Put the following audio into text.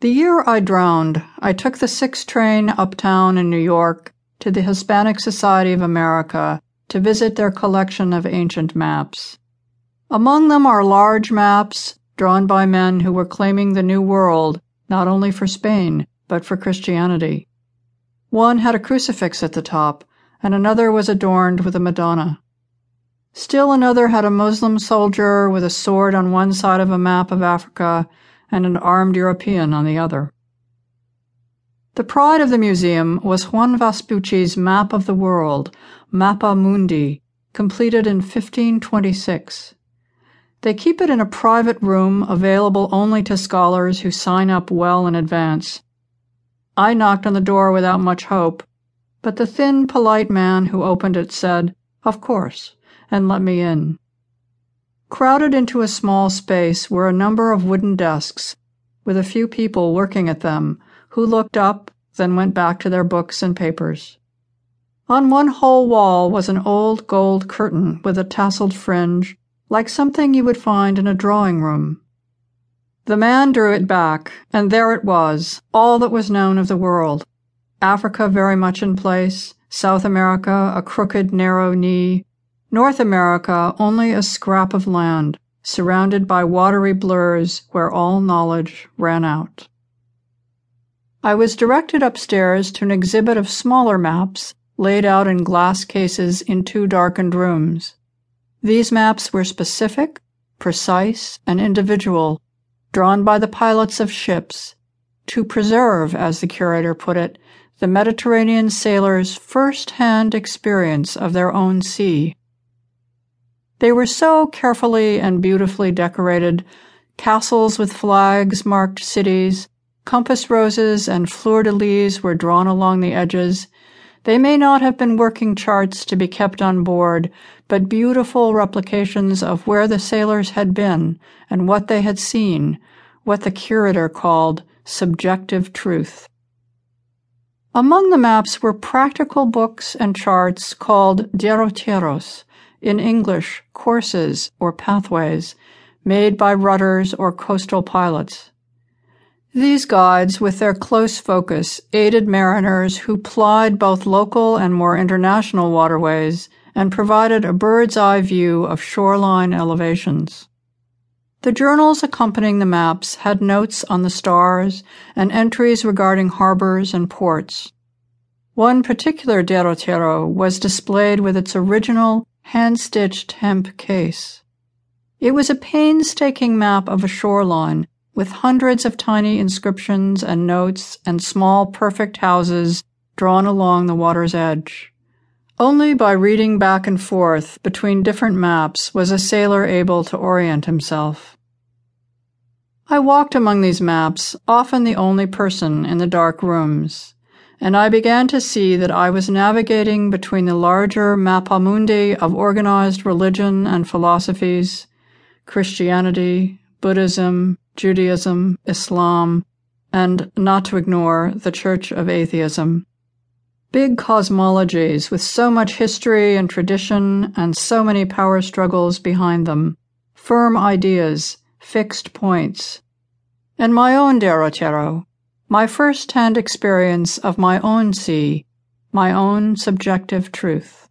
The year I drowned, I took the 6 train uptown in New York to the Hispanic Society of America to visit their collection of ancient maps. Among them are large maps drawn by men who were claiming the New World not only for Spain, but for Christianity. One had a crucifix at the top, and another was adorned with a Madonna. Still another had a Moslem soldier with a sword on one side of a map of Africa and an armed European on the other. The pride of the museum was Juan Vespucci's map of the world, Mappa Mundi, completed in 1526. They keep it in a private room available only to scholars who sign up well in advance. I knocked on the door without much hope, but the thin, polite man who opened it said, Of course, and let me in. Crowded into a small space were a number of wooden desks, with a few people working at them, who looked up, then went back to their books and papers. On one whole wall was an old gold curtain with a tasseled fringe, like something you would find in a drawing room. The man drew it back, and there it was, all that was known of the world. Africa very much in place, South America a crooked, narrow knee, North America only a scrap of land, surrounded by watery blurs where all knowledge ran out. I was directed upstairs to an exhibit of smaller maps laid out in glass cases in two darkened rooms. These maps were specific, precise, and individual, drawn by the pilots of ships to preserve, as the curator put it, the Mediterranean sailors' first hand experience of their own sea. They were so carefully and beautifully decorated castles with flags marked cities, compass roses and fleur de lis were drawn along the edges. They may not have been working charts to be kept on board, but beautiful replications of where the sailors had been and what they had seen, what the curator called subjective truth. Among the maps were practical books and charts called derroteros, in English, courses or pathways made by rudders or coastal pilots. These guides, with their close focus, aided mariners who plied both local and more international waterways and provided a bird's eye view of shoreline elevations. The journals accompanying the maps had notes on the stars and entries regarding harbors and ports. One particular derrotero was displayed with its original hand stitched hemp case. It was a painstaking map of a shoreline with hundreds of tiny inscriptions and notes and small perfect houses drawn along the water's edge. Only by reading back and forth between different maps was a sailor able to orient himself. I walked among these maps, often the only person in the dark rooms and I began to see that I was navigating between the larger mappamundi of organized religion and philosophies, Christianity, Buddhism, Judaism, Islam, and, not to ignore, the Church of Atheism. Big cosmologies with so much history and tradition and so many power struggles behind them, firm ideas, fixed points. And my own derrotero, my first hand experience of my own sea, my own subjective truth.